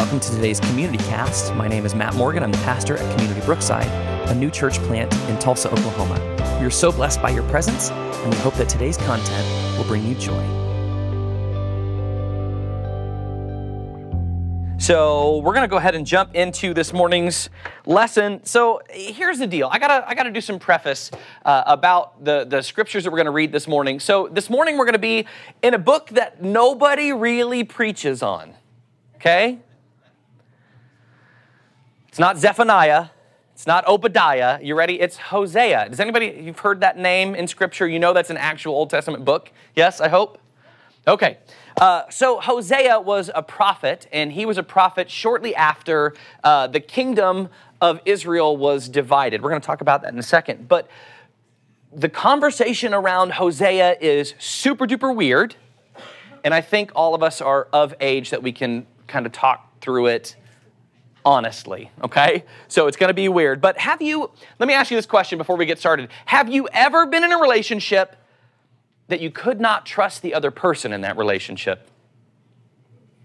Welcome to today's Community Cast. My name is Matt Morgan. I'm the pastor at Community Brookside, a new church plant in Tulsa, Oklahoma. We are so blessed by your presence, and we hope that today's content will bring you joy. So we're going to go ahead and jump into this morning's lesson. So here's the deal. I gotta I gotta do some preface uh, about the the scriptures that we're going to read this morning. So this morning we're going to be in a book that nobody really preaches on. Okay. Not Zephaniah. It's not Obadiah. You ready? It's Hosea. Does anybody you've heard that name in scripture? You know that's an actual Old Testament book. Yes, I hope. Okay. Uh, so Hosea was a prophet, and he was a prophet shortly after uh, the kingdom of Israel was divided. We're going to talk about that in a second. But the conversation around Hosea is super duper weird, and I think all of us are of age that we can kind of talk through it honestly, okay? So it's gonna be weird. But have you, let me ask you this question before we get started. Have you ever been in a relationship that you could not trust the other person in that relationship?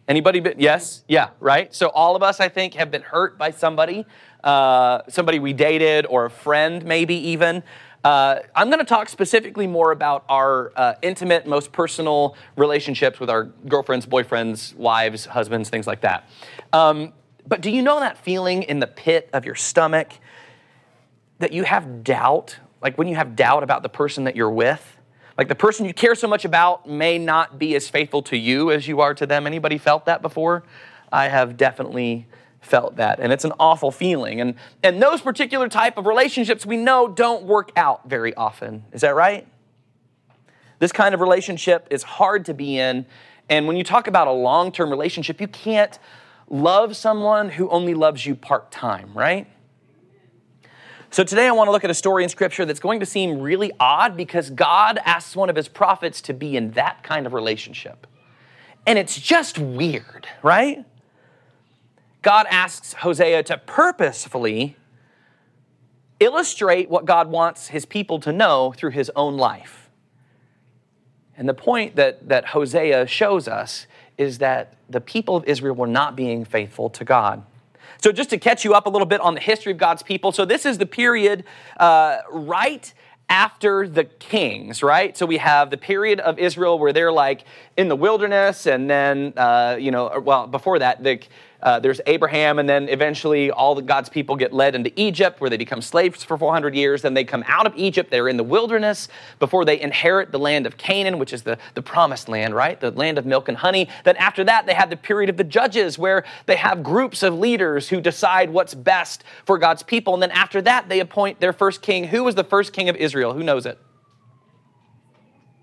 Anybody? Been, yes? Yeah, right? So all of us, I think, have been hurt by somebody, uh, somebody we dated or a friend, maybe even. Uh, I'm going to talk specifically more about our uh, intimate, most personal relationships with our girlfriends, boyfriends, wives, husbands, things like that. Um, but do you know that feeling in the pit of your stomach that you have doubt? Like when you have doubt about the person that you're with? Like the person you care so much about may not be as faithful to you as you are to them. Anybody felt that before? I have definitely felt that and it's an awful feeling and and those particular type of relationships we know don't work out very often is that right this kind of relationship is hard to be in and when you talk about a long-term relationship you can't love someone who only loves you part-time right so today I want to look at a story in Scripture that's going to seem really odd because God asks one of his prophets to be in that kind of relationship. And it's just weird, right? God asks Hosea to purposefully illustrate what God wants his people to know through his own life. And the point that, that Hosea shows us is that the people of Israel were not being faithful to God. So, just to catch you up a little bit on the history of God's people, so this is the period uh, right after the kings, right? So we have the period of Israel where they're like in the wilderness, and then, uh, you know, well, before that, the uh, there's Abraham, and then eventually all God's people get led into Egypt, where they become slaves for 400 years. Then they come out of Egypt. They're in the wilderness before they inherit the land of Canaan, which is the, the promised land, right? The land of milk and honey. Then after that, they have the period of the judges, where they have groups of leaders who decide what's best for God's people. And then after that, they appoint their first king. Who was the first king of Israel? Who knows it?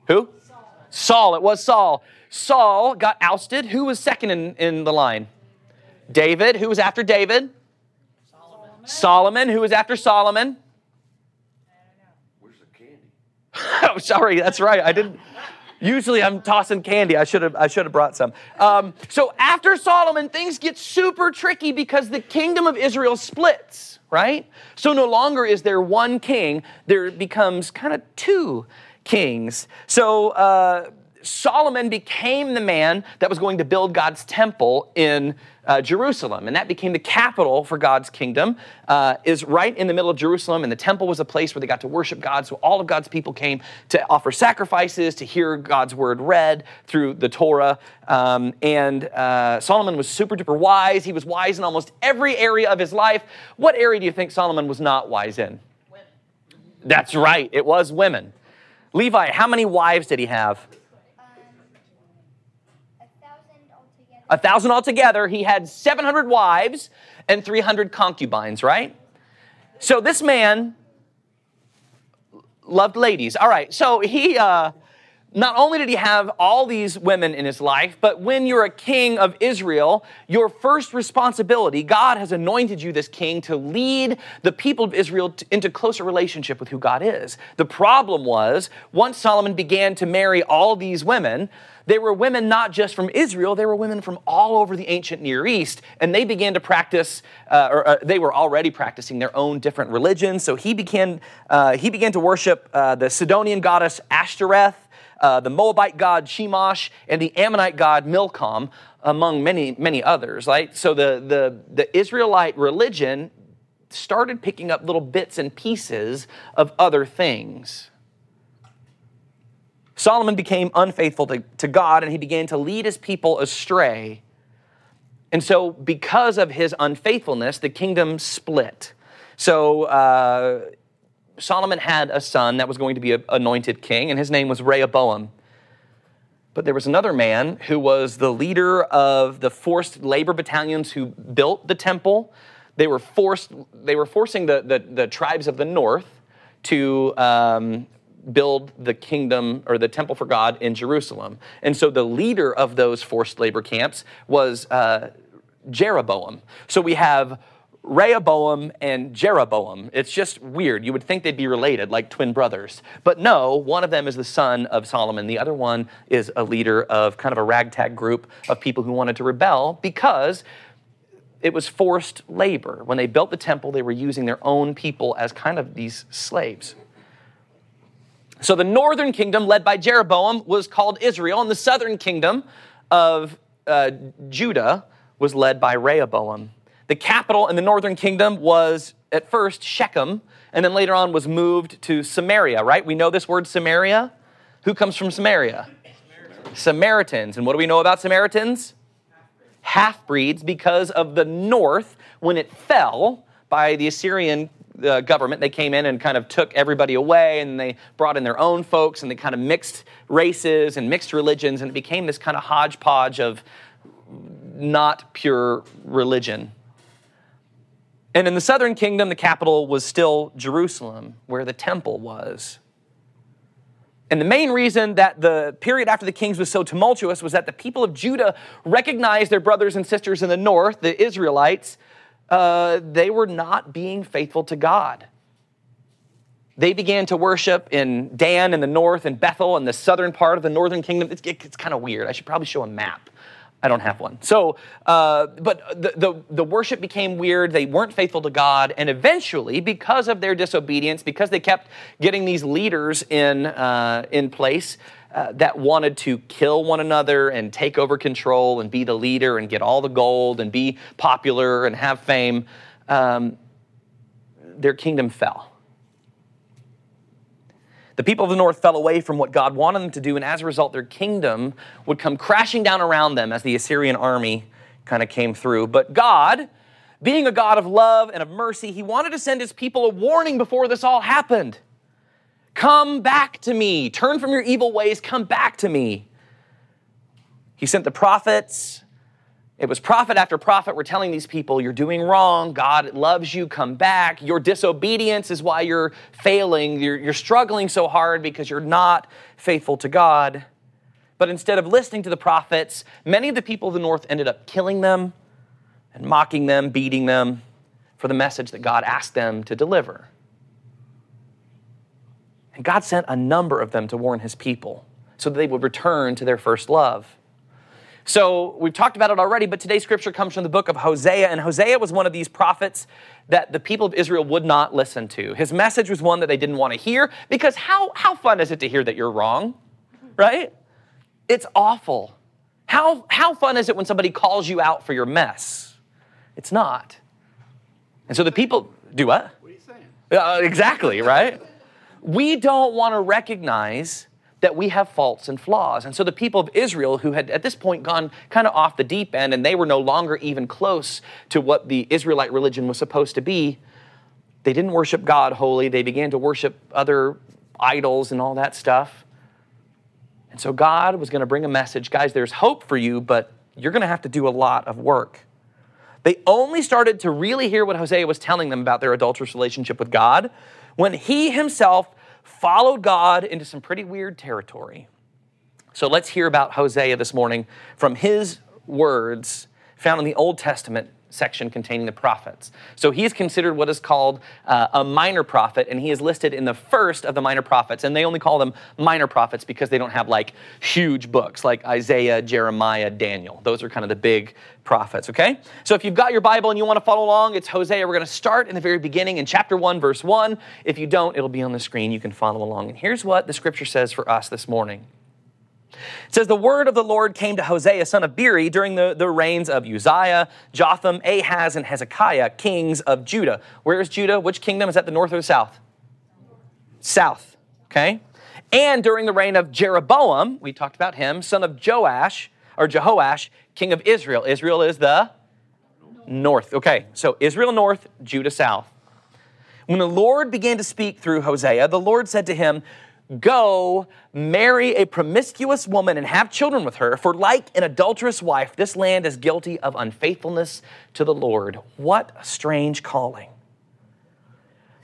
Who? Saul. Saul. It was Saul. Saul got ousted. Who was second in, in the line? David, who was after David? Solomon. Solomon, who was after Solomon? Where's the candy? oh, sorry, that's right. I didn't. Usually I'm tossing candy. I should have I should have brought some. Um, so after Solomon, things get super tricky because the kingdom of Israel splits, right? So no longer is there one king. There becomes kind of two kings. So uh, Solomon became the man that was going to build God's temple in uh, Jerusalem, and that became the capital for God's kingdom. Uh, is right in the middle of Jerusalem, and the temple was a place where they got to worship God. So all of God's people came to offer sacrifices, to hear God's word read through the Torah. Um, and uh, Solomon was super duper wise. He was wise in almost every area of his life. What area do you think Solomon was not wise in? Women. That's right. It was women. Levi, how many wives did he have? A thousand altogether. He had 700 wives and 300 concubines, right? So this man loved ladies. All right, so he, uh, not only did he have all these women in his life, but when you're a king of Israel, your first responsibility, God has anointed you this king to lead the people of Israel into closer relationship with who God is. The problem was, once Solomon began to marry all these women, they were women not just from Israel, they were women from all over the ancient Near East, and they began to practice, uh, or uh, they were already practicing their own different religions. So he began, uh, he began to worship uh, the Sidonian goddess Ashtoreth. uh, the Moabite god Chemosh, and the Ammonite god Milcom, among many, many others, right? So the, the, the Israelite religion started picking up little bits and pieces of other things. Solomon became unfaithful to, to God and he began to lead his people astray. And so, because of his unfaithfulness, the kingdom split. So, uh, Solomon had a son that was going to be anointed king, and his name was Rehoboam. But there was another man who was the leader of the forced labor battalions who built the temple. They were forced. They were forcing the the, the tribes of the north to um, build the kingdom or the temple for God in Jerusalem. And so the leader of those forced labor camps was uh, Jeroboam. So we have Rehoboam and Jeroboam. It's just weird. You would think they'd be related, like twin brothers. But no, one of them is the son of Solomon. The other one is a leader of kind of a ragtag group of people who wanted to rebel because it was forced labor. When they built the temple, they were using their own people as kind of these slaves. So the northern kingdom, led by Jeroboam, was called Israel, and the southern kingdom of uh, Judah was led by Rehoboam. The capital in the northern kingdom was at first Shechem, and then later on was moved to Samaria, right? We know this word Samaria. Who comes from Samaria? Samaritans. Samaritans. And what do we know about Samaritans? Half breeds because of the north when it fell by the Assyrian uh, government. They came in and kind of took everybody away and they brought in their own folks and they kind of mixed races and mixed religions and it became this kind of hodgepodge of not pure religion. And in the southern kingdom, the capital was still Jerusalem, where the temple was. And the main reason that the period after the kings was so tumultuous was that the people of Judah recognized their brothers and sisters in the north, the Israelites, uh, they were not being faithful to God. They began to worship in Dan in the north and Bethel in the southern part of the northern kingdom. It's, it's kind of weird. I should probably show a map. I don't have one. So, uh, but the, the, the, worship became weird. They weren't faithful to God. And eventually, because of their disobedience, because they kept getting these leaders in, uh, in place uh, that wanted to kill one another and take over control and be the leader and get all the gold and be popular and have fame, um, their kingdom fell. The people of the north fell away from what God wanted them to do, and as a result, their kingdom would come crashing down around them as the Assyrian army kind of came through. But God, being a God of love and of mercy, He wanted to send His people a warning before this all happened. Come back to me. Turn from your evil ways. Come back to me. He sent the prophets it was prophet after prophet were telling these people, You're doing wrong. God loves you. Come back. Your disobedience is why you're failing. You're, you're struggling so hard because you're not faithful to God. But instead of listening to the prophets, many of the people of the north ended up killing them and mocking them, beating them for the message that God asked them to deliver. And God sent a number of them to warn his people so that they would return to their first love. So we've talked about it already, but today's scripture comes from the book of Hosea, and Hosea was one of these prophets that the people of Israel would not listen to. His message was one that they didn't want to hear because how, how fun is it to hear that you're wrong, right? It's awful. How, how fun is it when somebody calls you out for your mess? It's not. And so the people do what? What are you saying? Uh, exactly, right? We don't want to recognize that we have faults and flaws. And so the people of Israel, who had at this point gone kind of off the deep end and they were no longer even close to what the Israelite religion was supposed to be, they didn't worship God wholly. They began to worship other idols and all that stuff. And so God was going to bring a message guys, there's hope for you, but you're going to have to do a lot of work. They only started to really hear what Hosea was telling them about their adulterous relationship with God when he himself followed God into some pretty weird territory. So let's hear about Hosea this morning from his words found in the Old Testament section containing the prophets. So he is considered what is called uh, a minor prophet, and he is listed in the first of the minor prophets. And they only call them minor prophets because they don't have like huge books like Isaiah, Jeremiah, Daniel. Those are kind of the big prophets, okay? So if you've got your Bible and you want to follow along, it's Hosea. We're going to start in the very beginning in chapter 1, verse 1. If you don't, it'll be on the screen. You can follow along. And here's what the scripture says for us this morning It says, The word of the Lord came to Hosea, son of Beeri, during the, the reigns of Uzziah, Jotham, Ahaz, and Hezekiah, kings of Judah. Where is Judah? Which kingdom? Is that the north or the south? South, okay? And during the reign of Jeroboam, we talked about him, son of Joash, or Jehoash, king of Israel. Israel is the north. Okay, so Israel north, Judah south. When the Lord began to speak through Hosea, the Lord said to him, Go marry a promiscuous woman and have children with her, for like an adulterous wife, this land is guilty of unfaithfulness to the Lord. What a strange calling.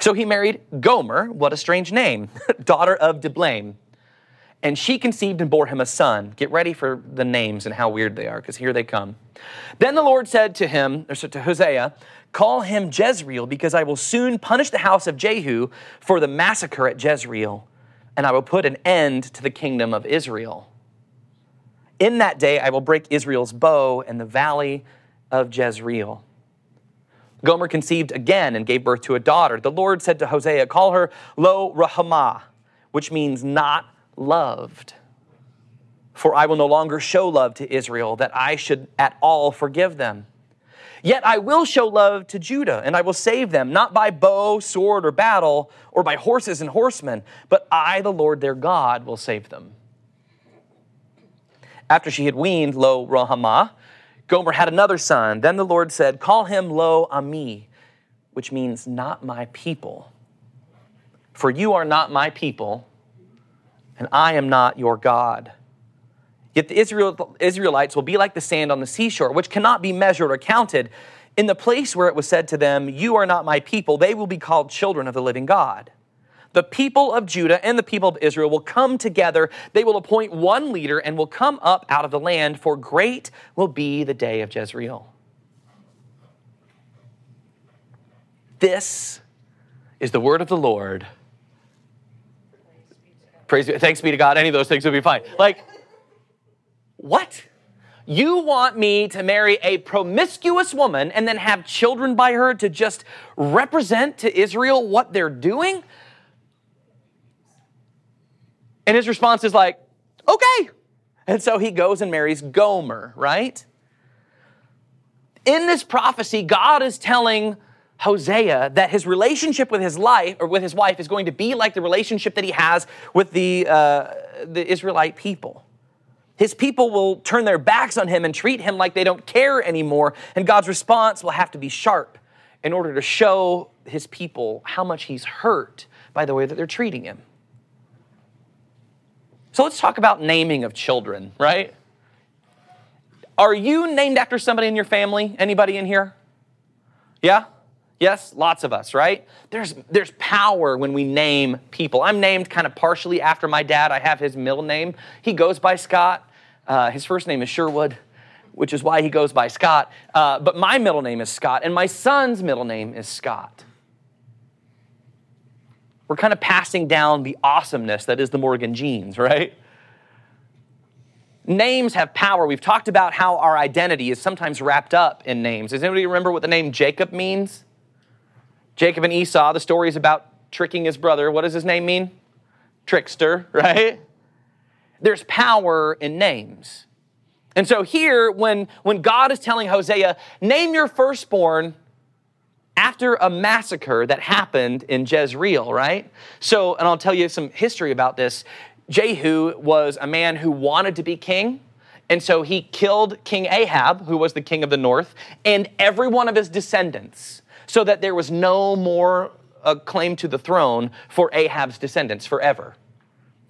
So he married Gomer, what a strange name, daughter of Diblaim. And she conceived and bore him a son. Get ready for the names and how weird they are, because here they come. Then the Lord said to him, or to Hosea, Call him Jezreel, because I will soon punish the house of Jehu for the massacre at Jezreel and I will put an end to the kingdom of Israel. In that day, I will break Israel's bow in the valley of Jezreel. Gomer conceived again and gave birth to a daughter. The Lord said to Hosea, Call her Lo Ruhamah, which means not loved. For I will no longer show love to Israel, that I should at all forgive them. Yet I will show love to Judah, and I will save them, not by bow, sword, or battle, or by horses and horsemen, but I, the Lord their God, will save them. After she had weaned Lo Ruhamah, Gomer had another son. Then the Lord said, Call him Lo Ami, which means not my people. For you are not my people, and I am not your God. Yet the Israel, Israelites will be like the sand on the seashore, which cannot be measured or counted. In the place where it was said to them, You are not my people, they will be called children of the living God. The people of Judah and the people of Israel will come together. They will appoint one leader and will come up out of the land, for great will be the day of Jezreel. This is the word of the Lord. Praise be, thanks be to God. Any of those things would be fine. Like, what? You want me to marry a promiscuous woman and then have children by her to just represent to Israel what they're doing? And his response is like, okay. And so he goes and marries Gomer, right? In this prophecy, God is telling Hosea that his relationship with his life or with his wife is going to be like the relationship that he has with the, uh, the Israelite people his people will turn their backs on him and treat him like they don't care anymore. And God's response will have to be sharp in order to show his people how much he's hurt by the way that they're treating him. So let's talk about naming of children, right? Are you named after somebody in your family? Anybody in here? Yeah? Yes, lots of us, right? There's, there's power when we name people. I'm named kind of partially after my dad. I have his middle name. He goes by Scott. Uh, his first name is Sherwood, which is why he goes by Scott. Uh, but my middle name is Scott, and my son's middle name is Scott. We're kind of passing down the awesomeness that is the Morgan genes, right? Names have power. We've talked about how our identity is sometimes wrapped up in names. Does anybody remember what the name Jacob means? Jacob and Esau, the story is about tricking his brother. What does his name mean? Trickster, right? There's power in names. And so here, when, when God is telling Hosea, name your firstborn after a massacre that happened in Jezreel, right? So, and I'll tell you some history about this. Jehu was a man who wanted to be king. And so he killed King Ahab, who was the king of the north, and every one of his descendants, so that there was no more uh, claim to the throne for Ahab's descendants forever.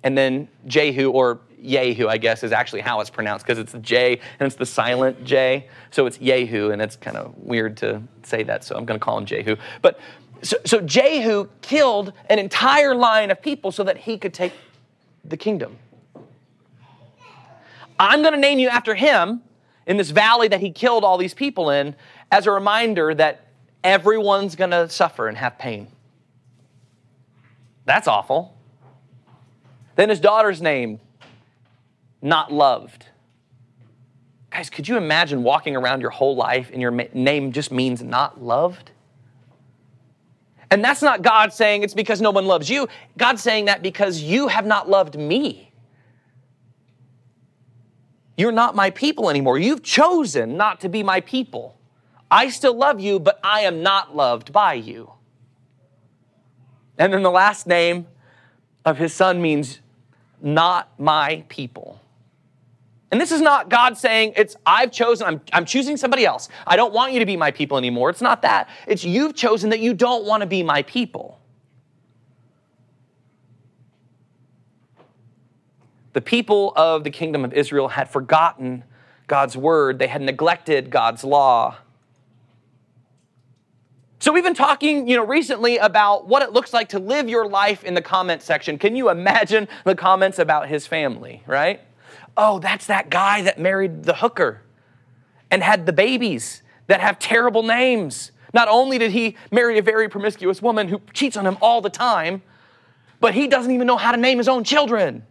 And then Jehu, or Yehu, I guess, is actually how it's pronounced because it's J and it's the silent J. So it's Yehu, and it's kind of weird to say that, so I'm going to call him Jehu. But so, so Jehu killed an entire line of people so that he could take the kingdom. I'm going to name you after him in this valley that he killed all these people in as a reminder that everyone's going to suffer and have pain. That's awful. Then his daughter's name, not loved. Guys, could you imagine walking around your whole life and your name just means not loved? And that's not God saying it's because no one loves you. God's saying that because you have not loved me. You're not my people anymore. You've chosen not to be my people. I still love you, but I am not loved by you. And then the last name of his son means not my people. And this is not God saying, it's I've chosen, I'm, I'm choosing somebody else. I don't want you to be my people anymore. It's not that. It's you've chosen that you don't want to be my people. The people of the kingdom of Israel had forgotten God's word, they had neglected God's law. So we've been talking, you know, recently about what it looks like to live your life in the comment section. Can you imagine the comments about his family, right? Oh, that's that guy that married the hooker and had the babies that have terrible names. Not only did he marry a very promiscuous woman who cheats on him all the time, but he doesn't even know how to name his own children.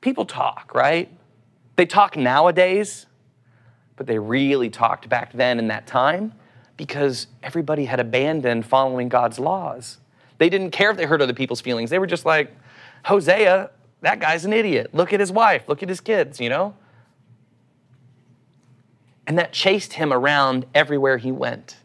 People talk, right? They talk nowadays, but they really talked back then in that time because everybody had abandoned following God's laws. They didn't care if they hurt other people's feelings. They were just like, Hosea, that guy's an idiot. Look at his wife, look at his kids, you know? And that chased him around everywhere he went.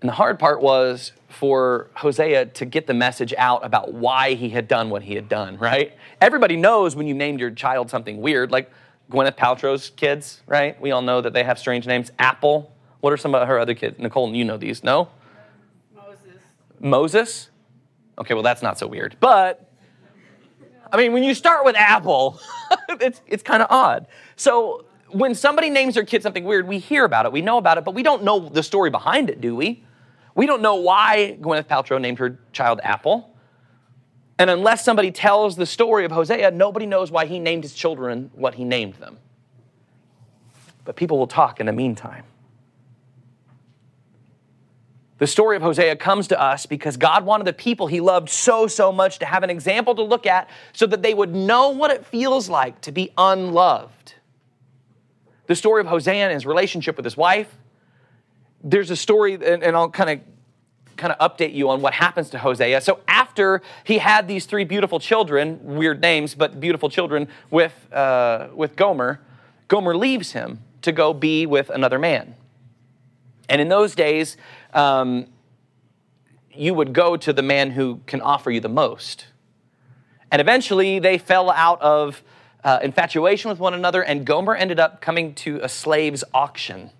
And the hard part was for Hosea to get the message out about why he had done what he had done, right? Everybody knows when you named your child something weird, like Gwyneth Paltrow's kids, right? We all know that they have strange names. Apple. What are some of her other kids? Nicole, you know these, no? Moses. Moses? Okay, well, that's not so weird. But, I mean, when you start with Apple, it's, it's kind of odd. So, when somebody names their kid something weird, we hear about it, we know about it, but we don't know the story behind it, do we? We don't know why Gwyneth Paltrow named her child Apple. And unless somebody tells the story of Hosea, nobody knows why he named his children what he named them. But people will talk in the meantime. The story of Hosea comes to us because God wanted the people he loved so, so much to have an example to look at so that they would know what it feels like to be unloved. The story of Hosea and his relationship with his wife, there's a story, and, and I'll kind of kind of update you on what happens to Hosea. So after he had these three beautiful children, weird names, but beautiful children with uh, with Gomer, Gomer leaves him to go be with another man. And in those days, um, you would go to the man who can offer you the most. And eventually, they fell out of uh, infatuation with one another, and Gomer ended up coming to a slave's auction.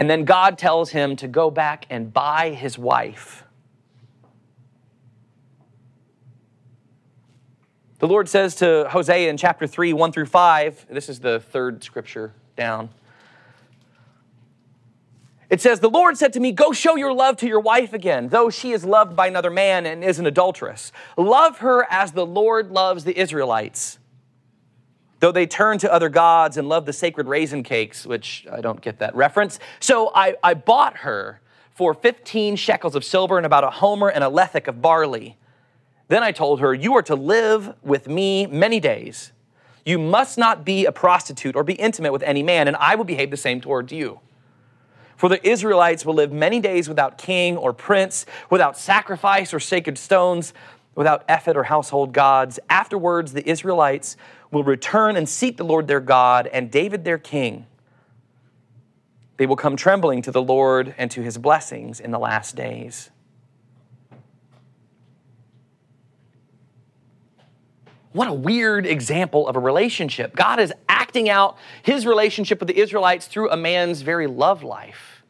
And then God tells him to go back and buy his wife. The Lord says to Hosea in chapter 3, 1 through 5, this is the third scripture down. It says, The Lord said to me, Go show your love to your wife again, though she is loved by another man and is an adulteress. Love her as the Lord loves the Israelites though they turn to other gods and love the sacred raisin cakes, which I don't get that reference. So I, I bought her for 15 shekels of silver and about a homer and a lethek of barley. Then I told her, You are to live with me many days. You must not be a prostitute or be intimate with any man, and I will behave the same towards you. For the Israelites will live many days without king or prince, without sacrifice or sacred stones, without ephod or household gods. Afterwards, the Israelites will return and seek the Lord their God and David their king. They will come trembling to the Lord and to his blessings in the last days. What a weird example of a relationship. God is acting out his relationship with the Israelites through a man's very love life.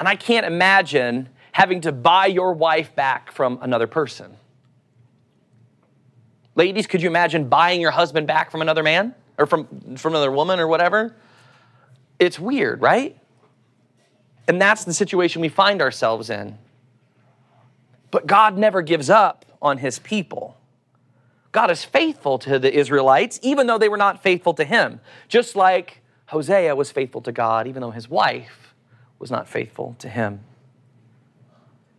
And I can't imagine having to buy your wife back from another person. Ladies, could you imagine buying your husband back from another man or from, from another woman or whatever? It's weird, right? And that's the situation we find ourselves in. But God never gives up on his people. God is faithful to the Israelites, even though they were not faithful to him. Just like Hosea was faithful to God, even though his wife was not faithful to him.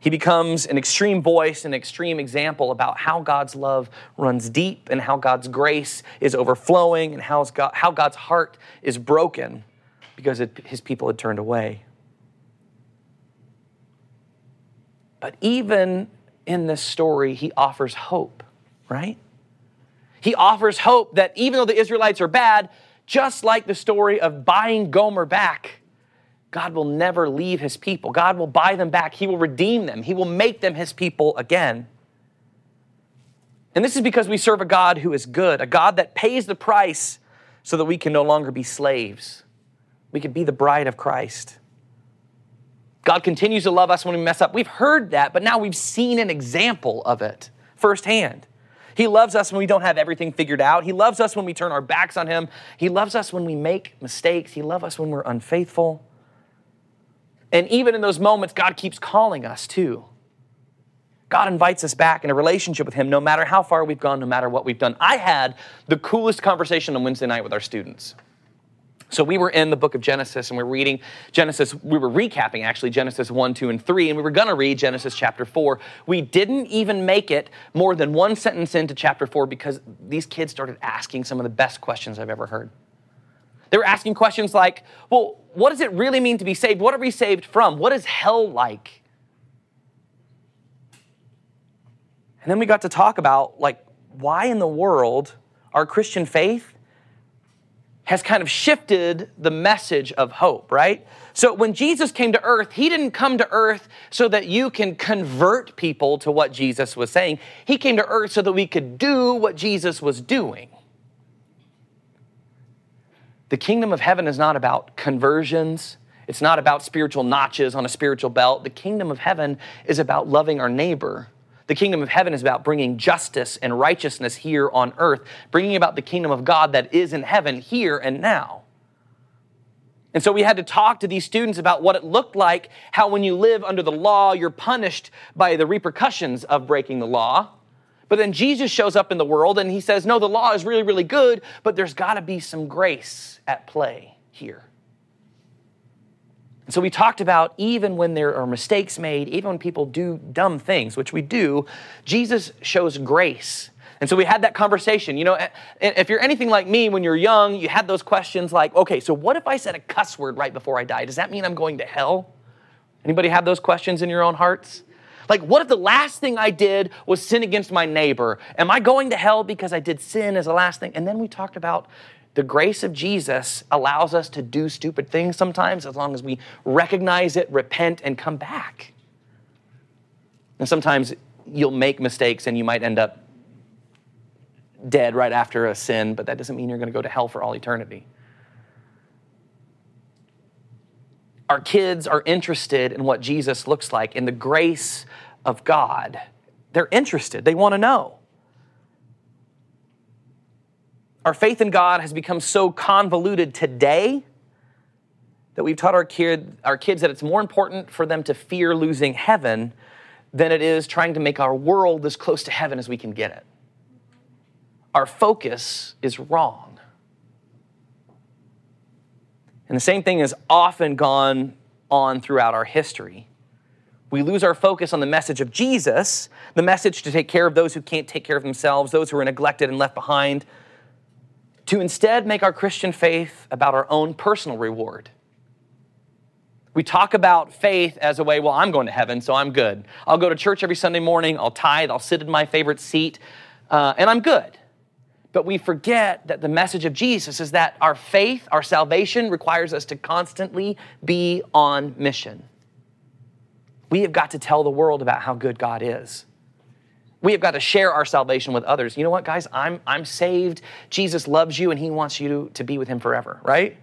He becomes an extreme voice, an extreme example about how God's love runs deep and how God's grace is overflowing and how, God, how God's heart is broken because it, his people had turned away. But even in this story, he offers hope, right? He offers hope that even though the Israelites are bad, just like the story of buying Gomer back, God will never leave his people. God will buy them back. He will redeem them. He will make them his people again. And this is because we serve a God who is good, a God that pays the price so that we can no longer be slaves. We can be the bride of Christ. God continues to love us when we mess up. We've heard that, but now we've seen an example of it firsthand. He loves us when we don't have everything figured out. He loves us when we turn our backs on Him. He loves us when we make mistakes. He loves us when we're unfaithful. And even in those moments, God keeps calling us too. God invites us back in a relationship with Him no matter how far we've gone, no matter what we've done. I had the coolest conversation on Wednesday night with our students. So we were in the book of Genesis and we are reading Genesis, we were recapping actually Genesis 1, 2, and 3, and we were to read Genesis chapter 4. We didn't even make it more than one sentence into chapter 4 because these kids started asking some of the best questions I've ever heard. They were asking questions like, well, what does it really mean to be saved? What are we saved from? What is hell like? And then we got to talk about like why in the world our Christian faith has kind of shifted the message of hope, right? So when Jesus came to earth, he didn't come to earth so that you can convert people to what Jesus was saying. He came to earth so that we could do what Jesus was doing. The kingdom of heaven is not about conversions. It's not about spiritual notches on a spiritual belt. The kingdom of heaven is about loving our neighbor the kingdom of heaven is about bringing justice and righteousness here on earth, bringing about the kingdom of God that is in heaven here and now. And so we had to talk to these students about what it looked like, how when you live under the law, you're punished by the repercussions of breaking the law. But then Jesus shows up in the world and he says, No, the law is really, really good, but there's got to be some grace at play here. And so we talked about even when there are mistakes made, even when people do dumb things, which we do, Jesus shows grace. And so we had that conversation. You know, if you're anything like me when you're young, you had those questions like, okay, so what if I said a cuss word right before I die? Does that mean I'm going to hell? Anybody have those questions in your own hearts? Like, what if the last thing I did was sin against my neighbor? Am I going to hell because I did sin as the last thing? And then we talked about the grace of Jesus allows us to do stupid things sometimes as long as we recognize it, repent, and come back. And sometimes you'll make mistakes and you might end up dead right after a sin, but that doesn't mean you're going to go to hell for all eternity. Our kids are interested in what Jesus looks like, in the grace of God. They're interested, they want to know. Our faith in God has become so convoluted today that we've taught our, kid, our kids that it's more important for them to fear losing heaven than it is trying to make our world as close to heaven as we can get it. Our focus is wrong. And the same thing has often gone on throughout our history. We lose our focus on the message of Jesus, the message to take care of those who can't take care of themselves, those who are neglected and left behind, to instead make our Christian faith about our own personal reward. We talk about faith as a way, well, I'm going to heaven, so I'm good. I'll go to church every Sunday morning, I'll tithe, I'll sit in my favorite seat, uh, and I'm good. But we forget that the message of Jesus is that our faith, our salvation, requires us to constantly be on mission. We have got to tell the world about how good God is. We have got to share our salvation with others. You know what, guys? I'm, I'm saved. Jesus loves you and he wants you to, to be with him forever, right?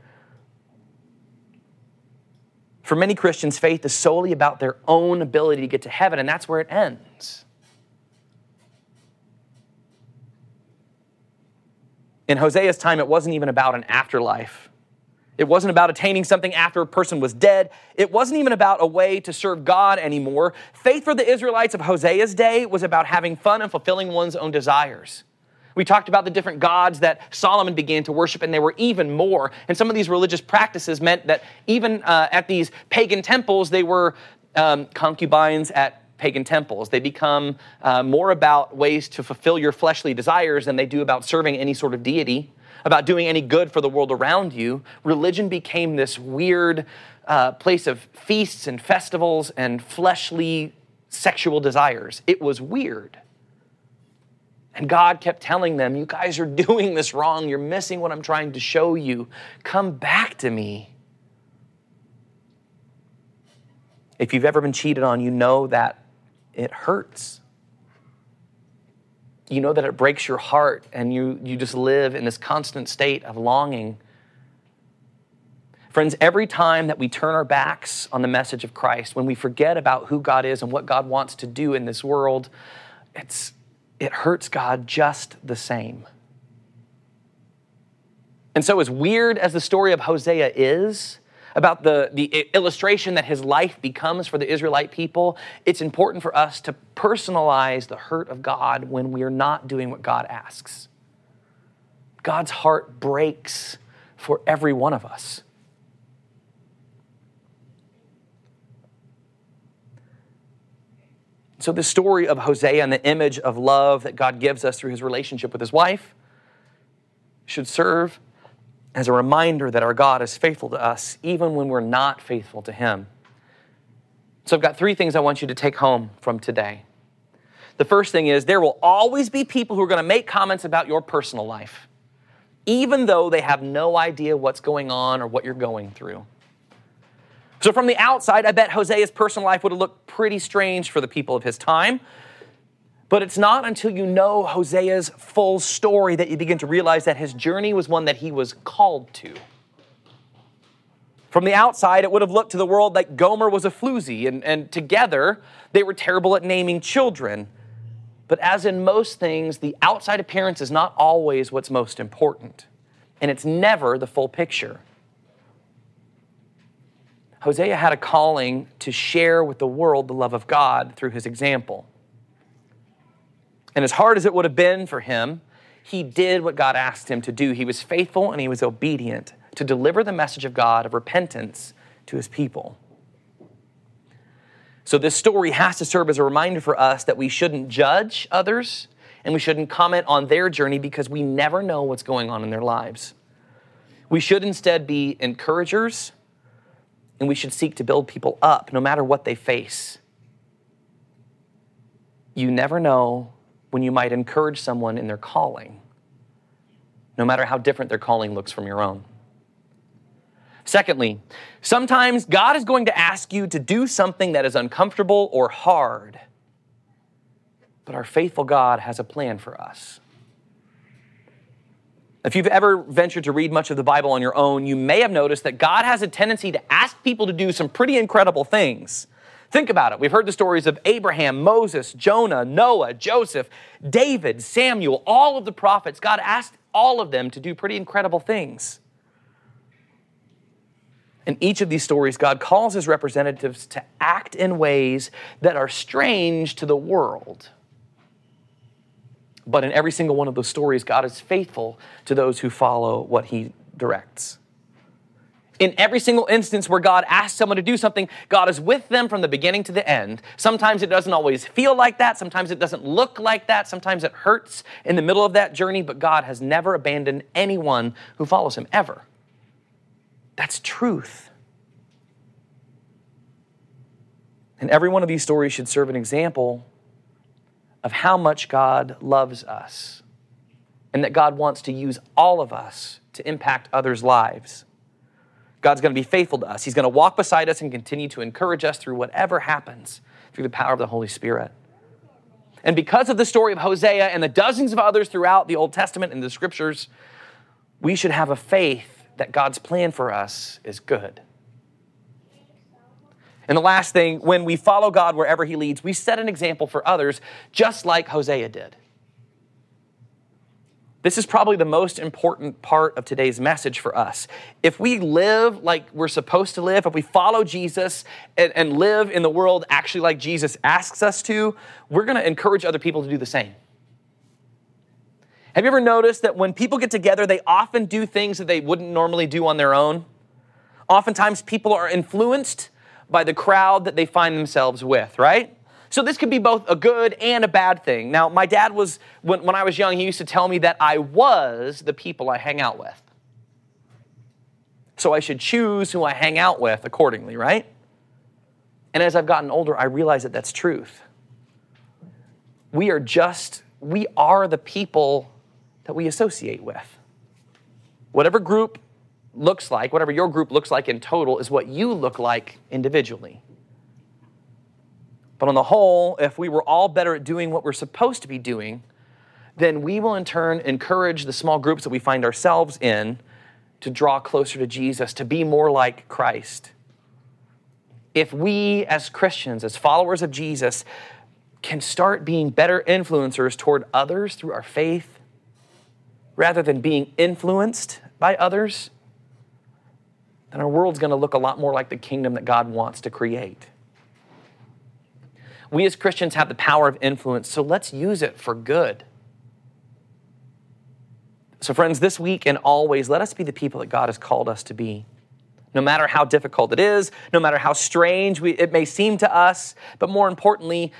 For many Christians, faith is solely about their own ability to get to heaven, and that's where it ends. In Hosea's time, it wasn't even about an afterlife. It wasn't about attaining something after a person was dead. It wasn't even about a way to serve God anymore. Faith for the Israelites of Hosea's day was about having fun and fulfilling one's own desires. We talked about the different gods that Solomon began to worship, and there were even more. And some of these religious practices meant that even uh, at these pagan temples, they were um, concubines at pagan temples. They become uh, more about ways to fulfill your fleshly desires than they do about serving any sort of deity about doing any good for the world around you, religion became this weird uh, place of feasts and festivals and fleshly sexual desires. It was weird. And God kept telling them, You guys are doing this wrong. You're missing what I'm trying to show you. Come back to me. If you've ever been cheated on, you know that it hurts. You know that it breaks your heart, and you, you just live in this constant state of longing. Friends, every time that we turn our backs on the message of Christ, when we forget about who God is and what God wants to do in this world, it's, it hurts God just the same. And so, as weird as the story of Hosea is, about the, the illustration that his life becomes for the Israelite people, it's important for us to personalize the hurt of God when we are not doing what God asks. God's heart breaks for every one of us. So, the story of Hosea and the image of love that God gives us through his relationship with his wife should serve as a reminder that our God is faithful to us even when we're not faithful to him. So, I've got three things I want you to take home from today. The first thing is there will always be people who are going to make comments about your personal life, even though they have no idea what's going on or what you're going through. So, from the outside, I bet Hosea's personal life would have looked pretty strange for the people of his time. But it's not until you know Hosea's full story that you begin to realize that his journey was one that he was called to. From the outside, it would have looked to the world like Gomer was a floozy, and, and together they were terrible at naming children. But as in most things, the outside appearance is not always what's most important, and it's never the full picture. Hosea had a calling to share with the world the love of God through his example. And as hard as it would have been for him, he did what God asked him to do. He was faithful and he was obedient to deliver the message of God of repentance to his people. So, this story has to serve as a reminder for us that we shouldn't judge others and we shouldn't comment on their journey because we never know what's going on in their lives. We should instead be encouragers and we should seek to build people up no matter what they face. You never know when you might encourage someone in their calling, no matter how different their calling looks from your own. Secondly, sometimes God is going to ask you to do something that is uncomfortable or hard, but our faithful God has a plan for us. If you've ever ventured to read much of the Bible on your own, you may have noticed that God has a tendency to ask people to do some pretty incredible things. Think about it. We've heard the stories of Abraham, Moses, Jonah, Noah, Joseph, David, Samuel, all of the prophets. God asked all of them to do pretty incredible things. In each of these stories, God calls his representatives to act in ways that are strange to the world. But in every single one of those stories, God is faithful to those who follow what he directs. In every single instance where God asks someone to do something, God is with them from the beginning to the end. Sometimes it doesn't always feel like that. Sometimes it doesn't look like that. Sometimes it hurts in the middle of that journey, but God has never abandoned anyone who follows him, ever. That's truth. And every one of these stories should serve an example of how much God loves us and that God wants to use all of us to impact others' lives. God's going to be faithful to us. He's going to walk beside us and continue to encourage us through whatever happens through the power of the Holy Spirit. And because of the story of Hosea and the dozens of others throughout the Old Testament and the scriptures, we should have a faith that God's plan for us is good. And the last thing, when we follow God wherever He leads, we set an example for others, just like Hosea did. This is probably the most important part of today's message for us. If we live like we're supposed to live, if we follow Jesus and, and live in the world actually like Jesus asks us to, we're going to encourage other people to do the same. Have you ever noticed that when people get together, they often do things that they wouldn't normally do on their own? Oftentimes, people are influenced by the crowd that they find themselves with, right? So this could be both a good and a bad thing. Now, my dad was, when, when I was young, he used to tell me that I was the people I hang out with. So I should choose who I hang out with accordingly, right? And as I've gotten older, I realize that that's truth. We are just, we are the people that we associate with. Whatever group looks like, whatever your group looks like in total, is what you look like individually. But on the whole, if we were all better at doing what we're supposed to be doing, then we will in turn encourage the small groups that we find ourselves in to draw closer to Jesus, to be more like Christ. If we, as Christians, as followers of Jesus, can start being better influencers toward others through our faith, rather than being influenced by others, then our world's going to look a lot more like the kingdom that God wants to create. We as Christians have the power of influence, so let's use it for good. So, friends, this week and always, let us be the people that God has called us to be. No matter how difficult it is, no matter how strange we, it may seem to us, but more importantly,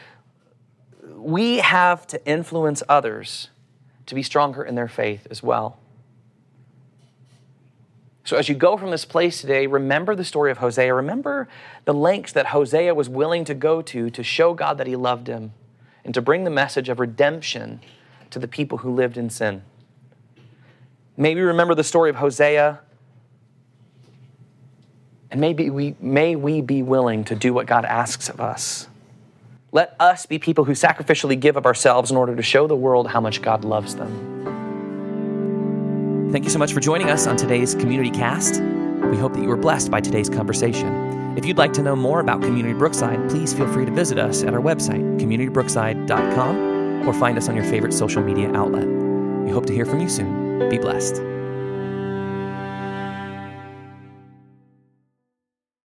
we have to influence others to be stronger in their faith as well. So, as you go from this place today, remember the story of Hosea. Remember the lengths that Hosea was willing to go to to show God that he loved him and to bring the message of redemption to the people who lived in sin. Maybe remember the story of Hosea. And maybe we, may we be willing to do what God asks of us. Let us be people who sacrificially give of ourselves in order to show the world how much God loves them. Thank you so much for joining us on today's Community Cast. We hope that you were blessed by today's conversation. If you'd like to know more about Community Brookside, please feel free to visit us at our website, communitybrookside.com, or find us on your favorite social media outlet. We hope to hear from you soon. Be blessed.